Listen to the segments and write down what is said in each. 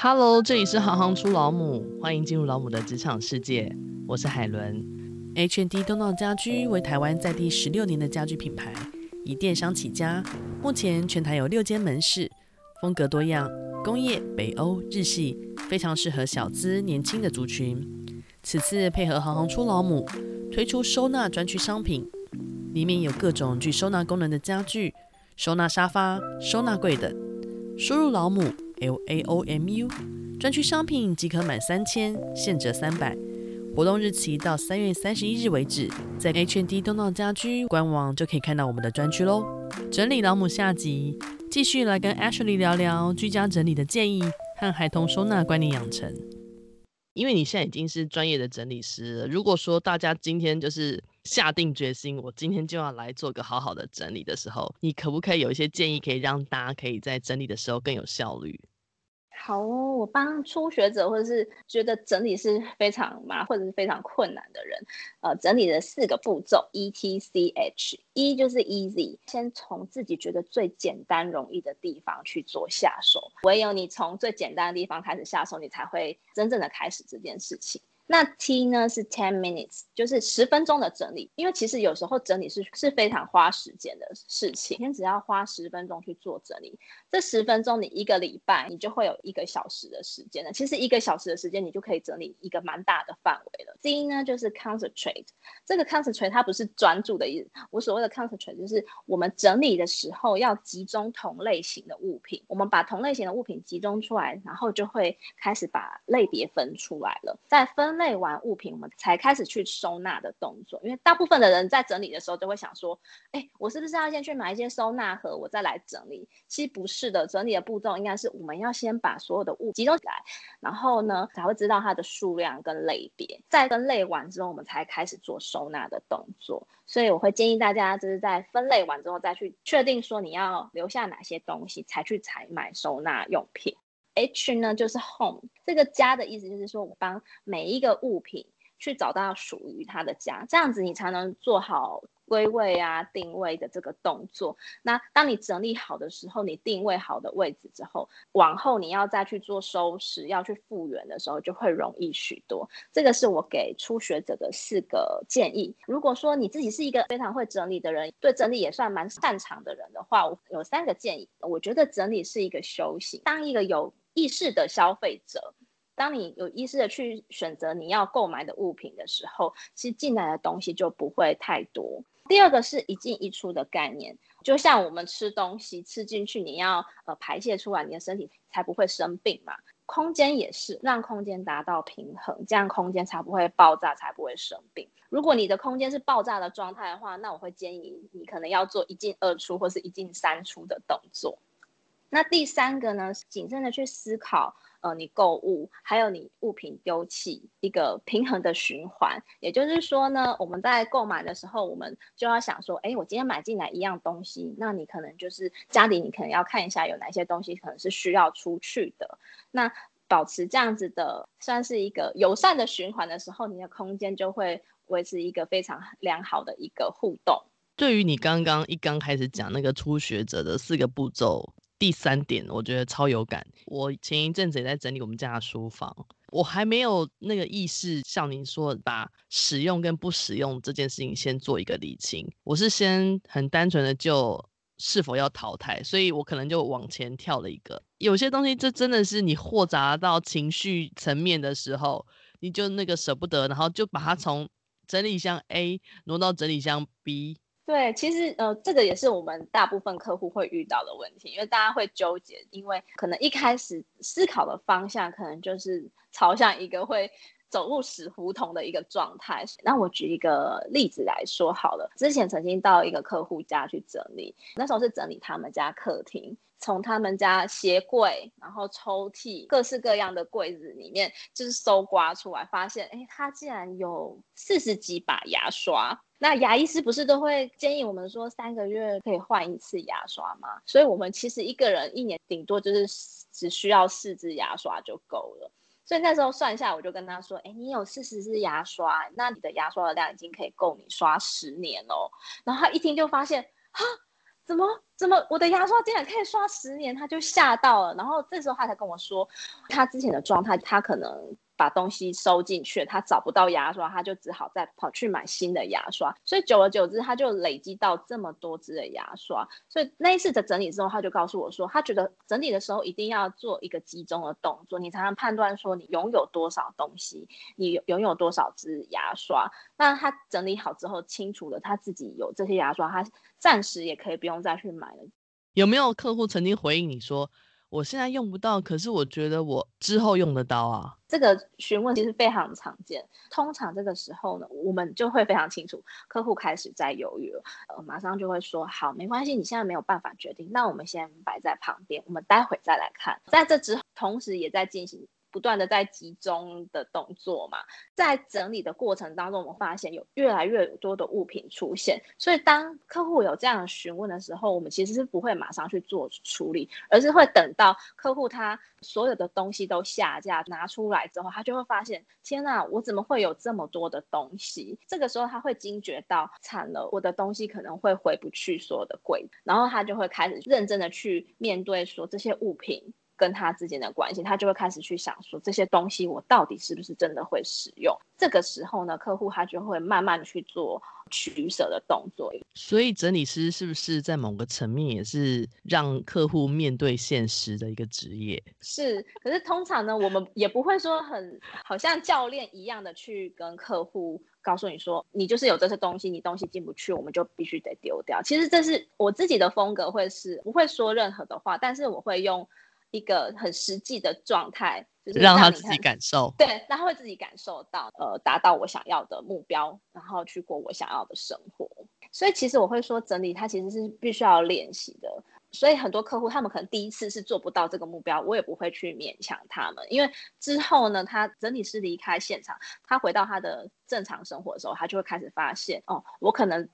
Hello，这里是行行出老母，欢迎进入老母的职场世界。我是海伦。HND 东道家居为台湾在地十六年的家居品牌，以电商起家，目前全台有六间门市，风格多样，工业、北欧、日系，非常适合小资年轻的族群。此次配合行行出老母，推出收纳专区商品，里面有各种具收纳功能的家具、收纳沙发、收纳柜等。输入老母 L A O M U，专区商品即可满三千现折三百，活动日期到三月三十一日为止，在 HND 东道家居官网就可以看到我们的专区喽。整理老母下集，继续来跟 Ashley 聊聊居家整理的建议和孩童收纳观念养成。因为你现在已经是专业的整理师了，如果说大家今天就是下定决心，我今天就要来做个好好的整理的时候，你可不可以有一些建议，可以让大家可以在整理的时候更有效率？好哦，我帮初学者或者是觉得整理是非常麻或者是非常困难的人，呃，整理的四个步骤，E T C H，E 就是 easy，先从自己觉得最简单容易的地方去做下手，唯有你从最简单的地方开始下手，你才会真正的开始这件事情。那 T 呢是 ten minutes，就是十分钟的整理。因为其实有时候整理是是非常花时间的事情，天只要花十分钟去做整理，这十分钟你一个礼拜你就会有一个小时的时间了。其实一个小时的时间你就可以整理一个蛮大的范围了。C 呢就是 concentrate，这个 concentrate 它不是专注的意思，我所谓的 concentrate 就是我们整理的时候要集中同类型的物品，我们把同类型的物品集中出来，然后就会开始把类别分出来了，再分。类完物品，我们才开始去收纳的动作。因为大部分的人在整理的时候，都会想说：“哎，我是不是要先去买一些收纳盒，我再来整理？”其实不是的，整理的步骤应该是我们要先把所有的物集中起来，然后呢，才会知道它的数量跟类别。再分类完之后，我们才开始做收纳的动作。所以我会建议大家，就是在分类完之后，再去确定说你要留下哪些东西，才去采买收纳用品。H 呢，就是 home，这个家的意思就是说，我帮每一个物品去找到属于它的家，这样子你才能做好归位啊、定位的这个动作。那当你整理好的时候，你定位好的位置之后，往后你要再去做收拾、要去复原的时候，就会容易许多。这个是我给初学者的四个建议。如果说你自己是一个非常会整理的人，对整理也算蛮擅长的人的话，我有三个建议。我觉得整理是一个修行，当一个有意识的消费者，当你有意识的去选择你要购买的物品的时候，其实进来的东西就不会太多。第二个是一进一出的概念，就像我们吃东西，吃进去你要呃排泄出来，你的身体才不会生病嘛。空间也是，让空间达到平衡，这样空间才不会爆炸，才不会生病。如果你的空间是爆炸的状态的话，那我会建议你可能要做一进二出或是一进三出的动作。那第三个呢，谨慎的去思考，呃，你购物还有你物品丢弃一个平衡的循环。也就是说呢，我们在购买的时候，我们就要想说，哎，我今天买进来一样东西，那你可能就是家里你可能要看一下有哪些东西可能是需要出去的。那保持这样子的，算是一个友善的循环的时候，你的空间就会维持一个非常良好的一个互动。对于你刚刚一刚开始讲那个初学者的四个步骤。第三点，我觉得超有感。我前一阵子也在整理我们家的书房，我还没有那个意识，像您说，把使用跟不使用这件事情先做一个理清。我是先很单纯的就是否要淘汰，所以我可能就往前跳了一个。有些东西，这真的是你豁杂到情绪层面的时候，你就那个舍不得，然后就把它从整理箱 A 挪到整理箱 B。对，其实呃，这个也是我们大部分客户会遇到的问题，因为大家会纠结，因为可能一开始思考的方向可能就是朝向一个会走入死胡同的一个状态。那我举一个例子来说好了，之前曾经到一个客户家去整理，那时候是整理他们家客厅，从他们家鞋柜，然后抽屉，各式各样的柜子里面，就是搜刮出来，发现，哎，他竟然有四十几把牙刷。那牙医师不是都会建议我们说三个月可以换一次牙刷吗？所以我们其实一个人一年顶多就是只需要四支牙刷就够了。所以那时候算下，我就跟他说：“哎，你有四十支牙刷，那你的牙刷的量已经可以够你刷十年喽。”然后他一听就发现，哈，怎么怎么我的牙刷竟然可以刷十年？他就吓到了。然后这时候他才跟我说，他之前的状态，他可能。把东西收进去，他找不到牙刷，他就只好再跑去买新的牙刷。所以久而久之，他就累积到这么多支的牙刷。所以那一次的整理之后，他就告诉我说，他觉得整理的时候一定要做一个集中的动作，你才能判断说你拥有多少东西，你拥有多少支牙刷。那他整理好之后，清楚了他自己有这些牙刷，他暂时也可以不用再去买了。有没有客户曾经回应你说？我现在用不到，可是我觉得我之后用得到啊。这个询问其实非常常见，通常这个时候呢，我们就会非常清楚，客户开始在犹豫了，呃，马上就会说，好，没关系，你现在没有办法决定，那我们先摆在旁边，我们待会再来看。在这之后，同时也在进行。不断的在集中的动作嘛，在整理的过程当中，我们发现有越来越多的物品出现，所以当客户有这样的询问的时候，我们其实是不会马上去做处理，而是会等到客户他所有的东西都下架拿出来之后，他就会发现，天哪，我怎么会有这么多的东西？这个时候他会惊觉到，惨了，我的东西可能会回不去所有的柜，然后他就会开始认真的去面对说这些物品。跟他之间的关系，他就会开始去想说，这些东西我到底是不是真的会使用？这个时候呢，客户他就会慢慢去做取舍的动作。所以整理师是不是在某个层面也是让客户面对现实的一个职业？是，可是通常呢，我们也不会说很好像教练一样的去跟客户告诉你说，你就是有这些东西，你东西进不去，我们就必须得丢掉。其实这是我自己的风格，会是不会说任何的话，但是我会用。一个很实际的状态，就是让他自己感受，对，然后会自己感受到，呃，达到我想要的目标，然后去过我想要的生活。所以其实我会说，整理它其实是必须要练习的。所以很多客户他们可能第一次是做不到这个目标，我也不会去勉强他们，因为之后呢，他整理师离开现场，他回到他的正常生活的时候，他就会开始发现，哦，我可能。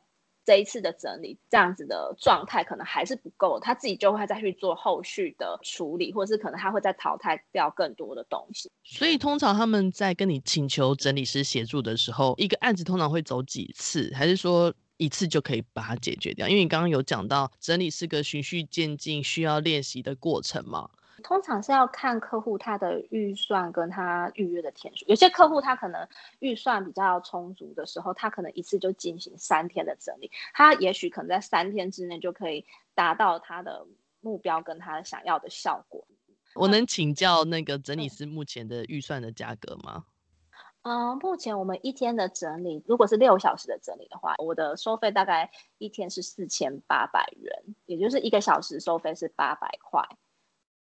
这一次的整理这样子的状态可能还是不够，他自己就会再去做后续的处理，或者是可能他会再淘汰掉更多的东西。所以通常他们在跟你请求整理师协助的时候，一个案子通常会走几次，还是说一次就可以把它解决掉？因为你刚刚有讲到整理是个循序渐进、需要练习的过程嘛。通常是要看客户他的预算跟他预约的天数，有些客户他可能预算比较充足的时候，他可能一次就进行三天的整理，他也许可能在三天之内就可以达到他的目标跟他想要的效果。我能请教那个整理师目前的预算的价格吗？嗯，呃，目前我们一天的整理，如果是六小时的整理的话，我的收费大概一天是四千八百元，也就是一个小时收费是八百块。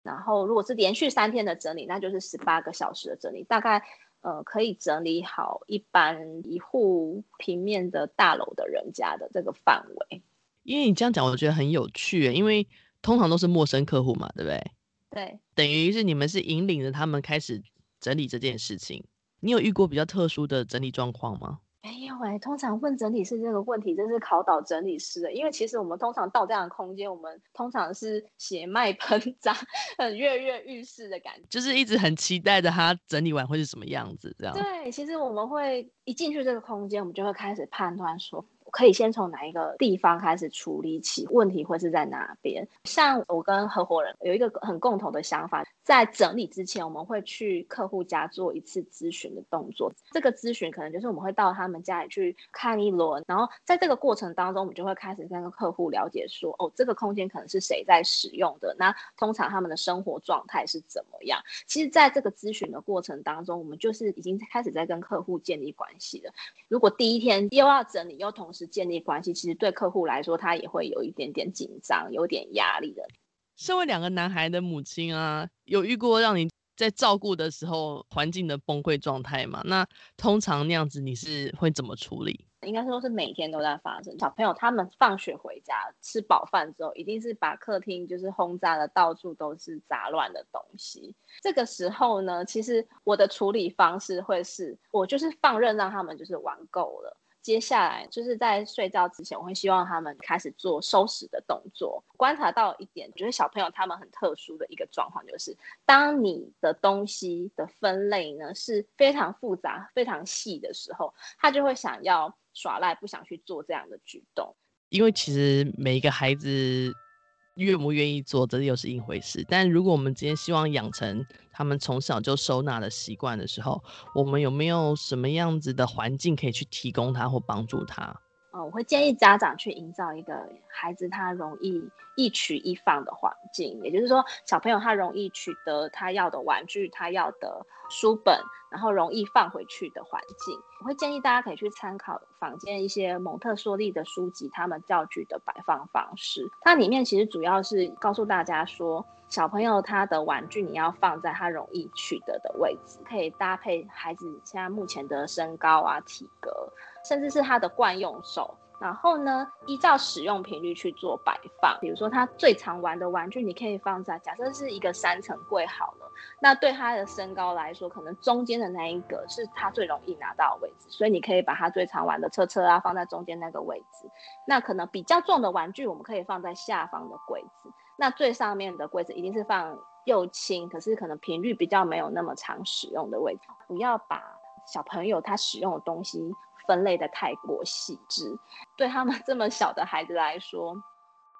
然后，如果是连续三天的整理，那就是十八个小时的整理，大概呃可以整理好一般一户平面的大楼的人家的这个范围。因为你这样讲，我觉得很有趣，因为通常都是陌生客户嘛，对不对？对，等于是你们是引领着他们开始整理这件事情。你有遇过比较特殊的整理状况吗？没有哎，通常问整理师这个问题，真是考倒整理师的。因为其实我们通常到这样的空间，我们通常是血脉喷张、很跃跃欲试的感觉，就是一直很期待着他整理完会是什么样子，这样。对，其实我们会一进去这个空间，我们就会开始判断说。可以先从哪一个地方开始处理起问题，会是在哪边？像我跟合伙人有一个很共同的想法，在整理之前，我们会去客户家做一次咨询的动作。这个咨询可能就是我们会到他们家里去看一轮，然后在这个过程当中，我们就会开始跟客户了解说，哦，这个空间可能是谁在使用的？那通常他们的生活状态是怎么样？其实，在这个咨询的过程当中，我们就是已经开始在跟客户建立关系了。如果第一天又要整理，又同时建立关系，其实对客户来说，他也会有一点点紧张，有点压力的。身为两个男孩的母亲啊，有遇过让你在照顾的时候环境的崩溃状态吗？那通常那样子你是会怎么处理？应该说是每天都在发生。小朋友他们放学回家吃饱饭之后，一定是把客厅就是轰炸的到处都是杂乱的东西。这个时候呢，其实我的处理方式会是，我就是放任让他们就是玩够了。接下来就是在睡觉之前，我会希望他们开始做收拾的动作。观察到一点，觉得小朋友他们很特殊的一个状况，就是当你的东西的分类呢是非常复杂、非常细的时候，他就会想要耍赖，不想去做这样的举动。因为其实每一个孩子愿不愿意做，这又是一回事。但如果我们今天希望养成他们从小就收纳的习惯的时候，我们有没有什么样子的环境可以去提供他或帮助他？呃，我会建议家长去营造一个孩子他容易一取一放的环境，也就是说，小朋友他容易取得他要的玩具、他要的书本，然后容易放回去的环境。我会建议大家可以去参考坊间一些蒙特梭利的书籍，他们教具的摆放方式。它里面其实主要是告诉大家说，小朋友他的玩具你要放在他容易取得的位置，可以搭配孩子现在目前的身高啊、体格。甚至是他的惯用手，然后呢，依照使用频率去做摆放。比如说，他最常玩的玩具，你可以放在假设是一个三层柜好了。那对他的身高来说，可能中间的那一个是他最容易拿到的位置，所以你可以把他最常玩的车车啊放在中间那个位置。那可能比较重的玩具，我们可以放在下方的柜子。那最上面的柜子一定是放又轻，可是可能频率比较没有那么常使用的位置。不要把小朋友他使用的东西。分类的太过细致，对他们这么小的孩子来说，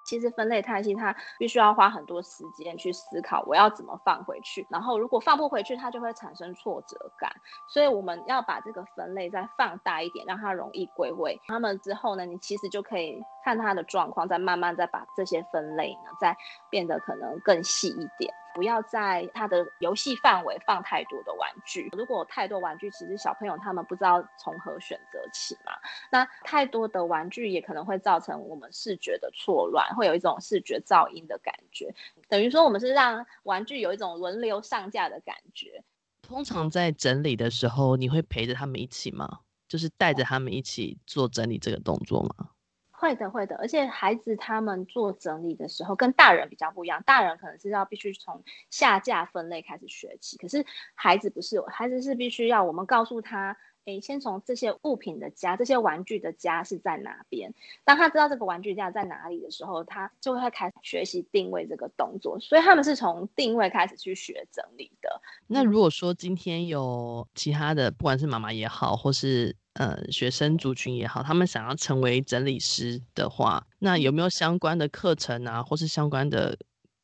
其实分类太细，他必须要花很多时间去思考我要怎么放回去。然后如果放不回去，他就会产生挫折感。所以我们要把这个分类再放大一点，让他容易归位。他们之后呢，你其实就可以看他的状况，再慢慢再把这些分类呢，再变得可能更细一点。不要在他的游戏范围放太多的玩具。如果太多玩具，其实小朋友他们不知道从何选择起嘛。那太多的玩具也可能会造成我们视觉的错乱，会有一种视觉噪音的感觉。等于说，我们是让玩具有一种轮流上架的感觉。通常在整理的时候，你会陪着他们一起吗？就是带着他们一起做整理这个动作吗？会的，会的，而且孩子他们做整理的时候跟大人比较不一样，大人可能是要必须从下架分类开始学起，可是孩子不是，孩子是必须要我们告诉他。诶，先从这些物品的家，这些玩具的家是在哪边？当他知道这个玩具家在哪里的时候，他就会开始学习定位这个动作。所以他们是从定位开始去学整理的。那如果说今天有其他的，不管是妈妈也好，或是呃学生族群也好，他们想要成为整理师的话，那有没有相关的课程啊，或是相关的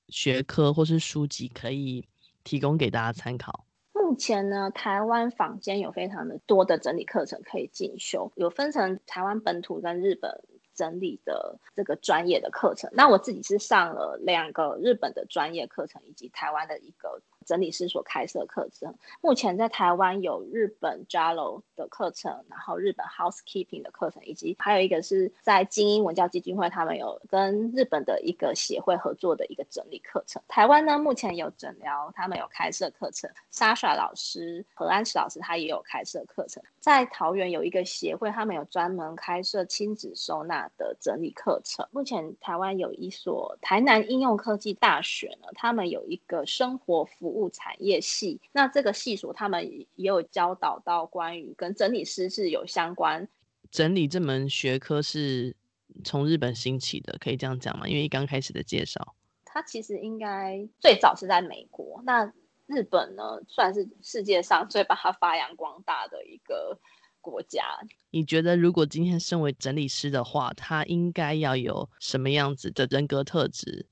学科或是书籍可以提供给大家参考？目前呢，台湾坊间有非常的多的整理课程可以进修，有分成台湾本土跟日本整理的这个专业的课程。那我自己是上了两个日本的专业课程，以及台湾的一个。整理师所开设课程，目前在台湾有日本 JALO 的课程，然后日本 Housekeeping 的课程，以及还有一个是在精英文教基金会，他们有跟日本的一个协会合作的一个整理课程。台湾呢，目前有诊疗，他们有开设课程莎莎老师、何安石老师他也有开设课程。在桃园有一个协会，他们有专门开设亲子收纳的整理课程。目前台湾有一所台南应用科技大学呢，他们有一个生活服务。物产业系，那这个系所他们也有教导到关于跟整理师是有相关。整理这门学科是从日本兴起的，可以这样讲吗？因为刚开始的介绍，它其实应该最早是在美国，那日本呢算是世界上最把它发扬光大的一个国家。你觉得如果今天身为整理师的话，他应该要有什么样子的人格特质？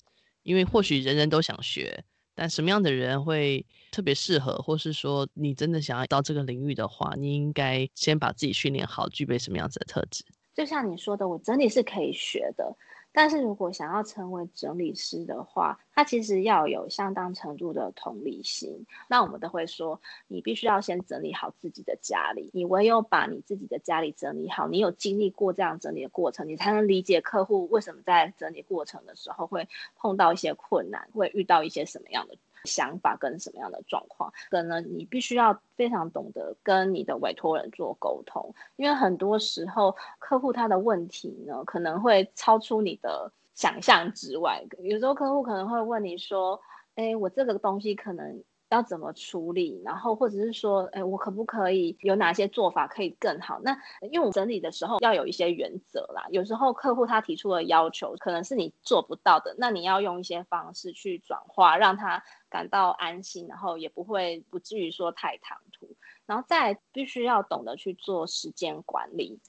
因为或许人人都想学。但什么样的人会特别适合，或是说你真的想要到这个领域的话，你应该先把自己训练好，具备什么样子的特质？就像你说的，我整理是可以学的。但是如果想要成为整理师的话，他其实要有相当程度的同理心。那我们都会说，你必须要先整理好自己的家里。你唯有把你自己的家里整理好，你有经历过这样整理的过程，你才能理解客户为什么在整理过程的时候会碰到一些困难，会遇到一些什么样的想法跟什么样的状况。可能你必须要非常懂得跟你的委托人做沟通，因为很多时候客户他的问题呢，可能会超出你的想象之外。有时候客户可能会问你说：“哎，我这个东西可能。”要怎么处理，然后或者是说，哎，我可不可以有哪些做法可以更好？那因为我整理的时候要有一些原则啦。有时候客户他提出的要求可能是你做不到的，那你要用一些方式去转化，让他感到安心，然后也不会不至于说太唐突。然后再必须要懂得去做时间管理。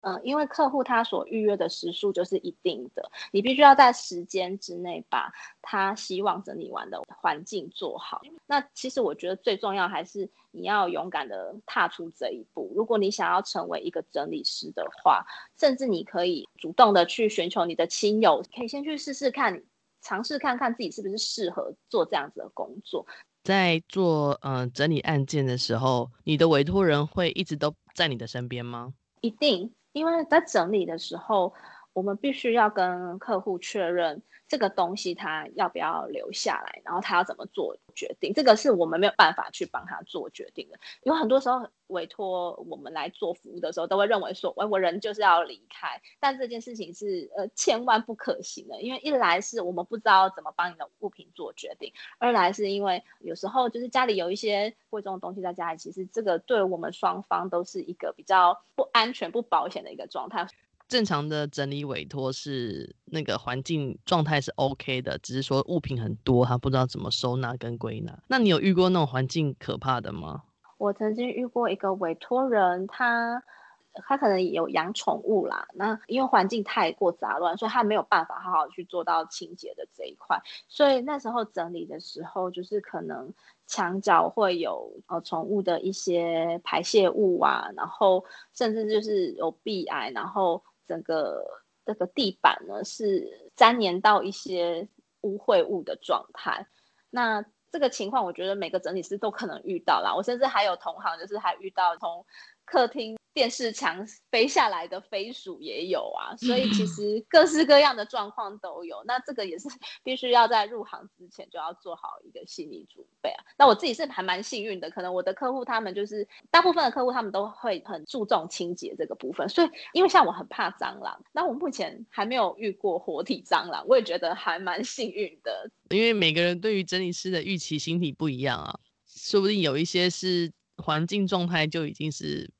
嗯，因为客户他所预约的时数就是一定的，你必须要在时间之内把他希望整理完的环境做好。那其实我觉得最重要还是你要勇敢的踏出这一步。如果你想要成为一个整理师的话，甚至你可以主动的去寻求你的亲友，可以先去试试看，尝试看看自己是不是适合做这样子的工作。在做嗯、呃、整理案件的时候，你的委托人会一直都在你的身边吗？一定。因为在整理的时候，我们必须要跟客户确认这个东西他要不要留下来，然后他要怎么做决定，这个是我们没有办法去帮他做决定的。有很多时候委托我们来做服务的时候，都会认为说，我我人就是要离开，但这件事情是呃千万不可行的，因为一来是我们不知道怎么帮你的物品做决定，二来是因为有时候就是家里有一些贵重的东西在家里，其实这个对我们双方都是一个比较不安全、不保险的一个状态。正常的整理委托是那个环境状态是 OK 的，只是说物品很多，他不知道怎么收纳跟归纳。那你有遇过那种环境可怕的吗？我曾经遇过一个委托人，他他可能有养宠物啦，那因为环境太过杂乱，所以他没有办法好好去做到清洁的这一块。所以那时候整理的时候，就是可能墙角会有呃宠物的一些排泄物啊，然后甚至就是有壁癌，然后。整个这个地板呢是粘黏到一些污秽物的状态，那这个情况我觉得每个整理师都可能遇到啦。我甚至还有同行就是还遇到从客厅电视墙飞下来的飞鼠也有啊，所以其实各式各样的状况都有。那这个也是必须要在入行之前就要做好一个心理准备啊。那我自己是还蛮幸运的，可能我的客户他们就是大部分的客户他们都会很注重清洁这个部分。所以因为像我很怕蟑螂，那我目前还没有遇过活体蟑螂，我也觉得还蛮幸运的。因为每个人对于整理师的预期心理不一样啊，说不定有一些是环境状态就已经是。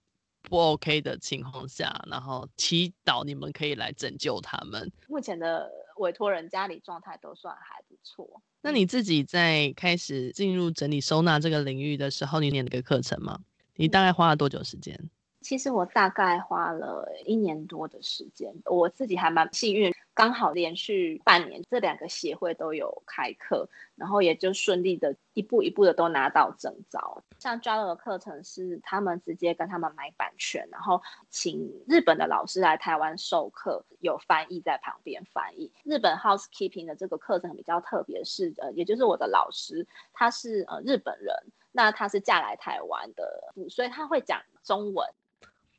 不 OK 的情况下，然后祈祷你们可以来拯救他们。目前的委托人家里状态都算还不错。那你自己在开始进入整理收纳这个领域的时候，你念了个课程吗？你大概花了多久时间？其实我大概花了一年多的时间，我自己还蛮幸运。刚好连续半年，这两个协会都有开课，然后也就顺利的一步一步的都拿到证照。像 JALO 的课程是他们直接跟他们买版权，然后请日本的老师来台湾授课，有翻译在旁边翻译。日本 Housekeeping 的这个课程比较特别，是呃，也就是我的老师他是呃日本人，那他是嫁来台湾的，所以他会讲中文。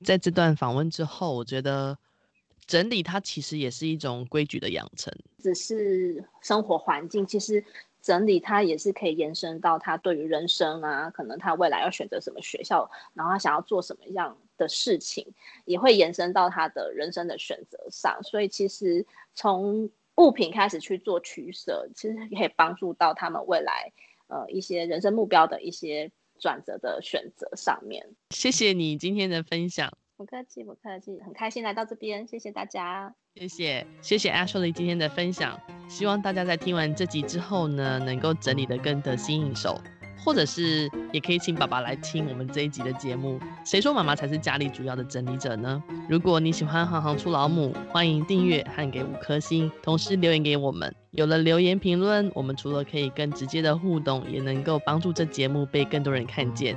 在这段访问之后，我觉得。整理它其实也是一种规矩的养成，只是生活环境。其实整理它也是可以延伸到他对于人生啊，可能他未来要选择什么学校，然后他想要做什么样的事情，也会延伸到他的人生的选择上。所以其实从物品开始去做取舍，其实可以帮助到他们未来呃一些人生目标的一些转折的选择上面。谢谢你今天的分享。不客气，不客气，很开心来到这边，谢谢大家，谢谢，谢谢 Ashley 今天的分享，希望大家在听完这集之后呢，能够整理得更得心应手。或者是也可以请爸爸来听我们这一集的节目。谁说妈妈才是家里主要的整理者呢？如果你喜欢行行出老母，欢迎订阅和给五颗星，同时留言给我们。有了留言评论，我们除了可以更直接的互动，也能够帮助这节目被更多人看见。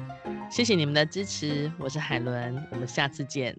谢谢你们的支持，我是海伦，我们下次见。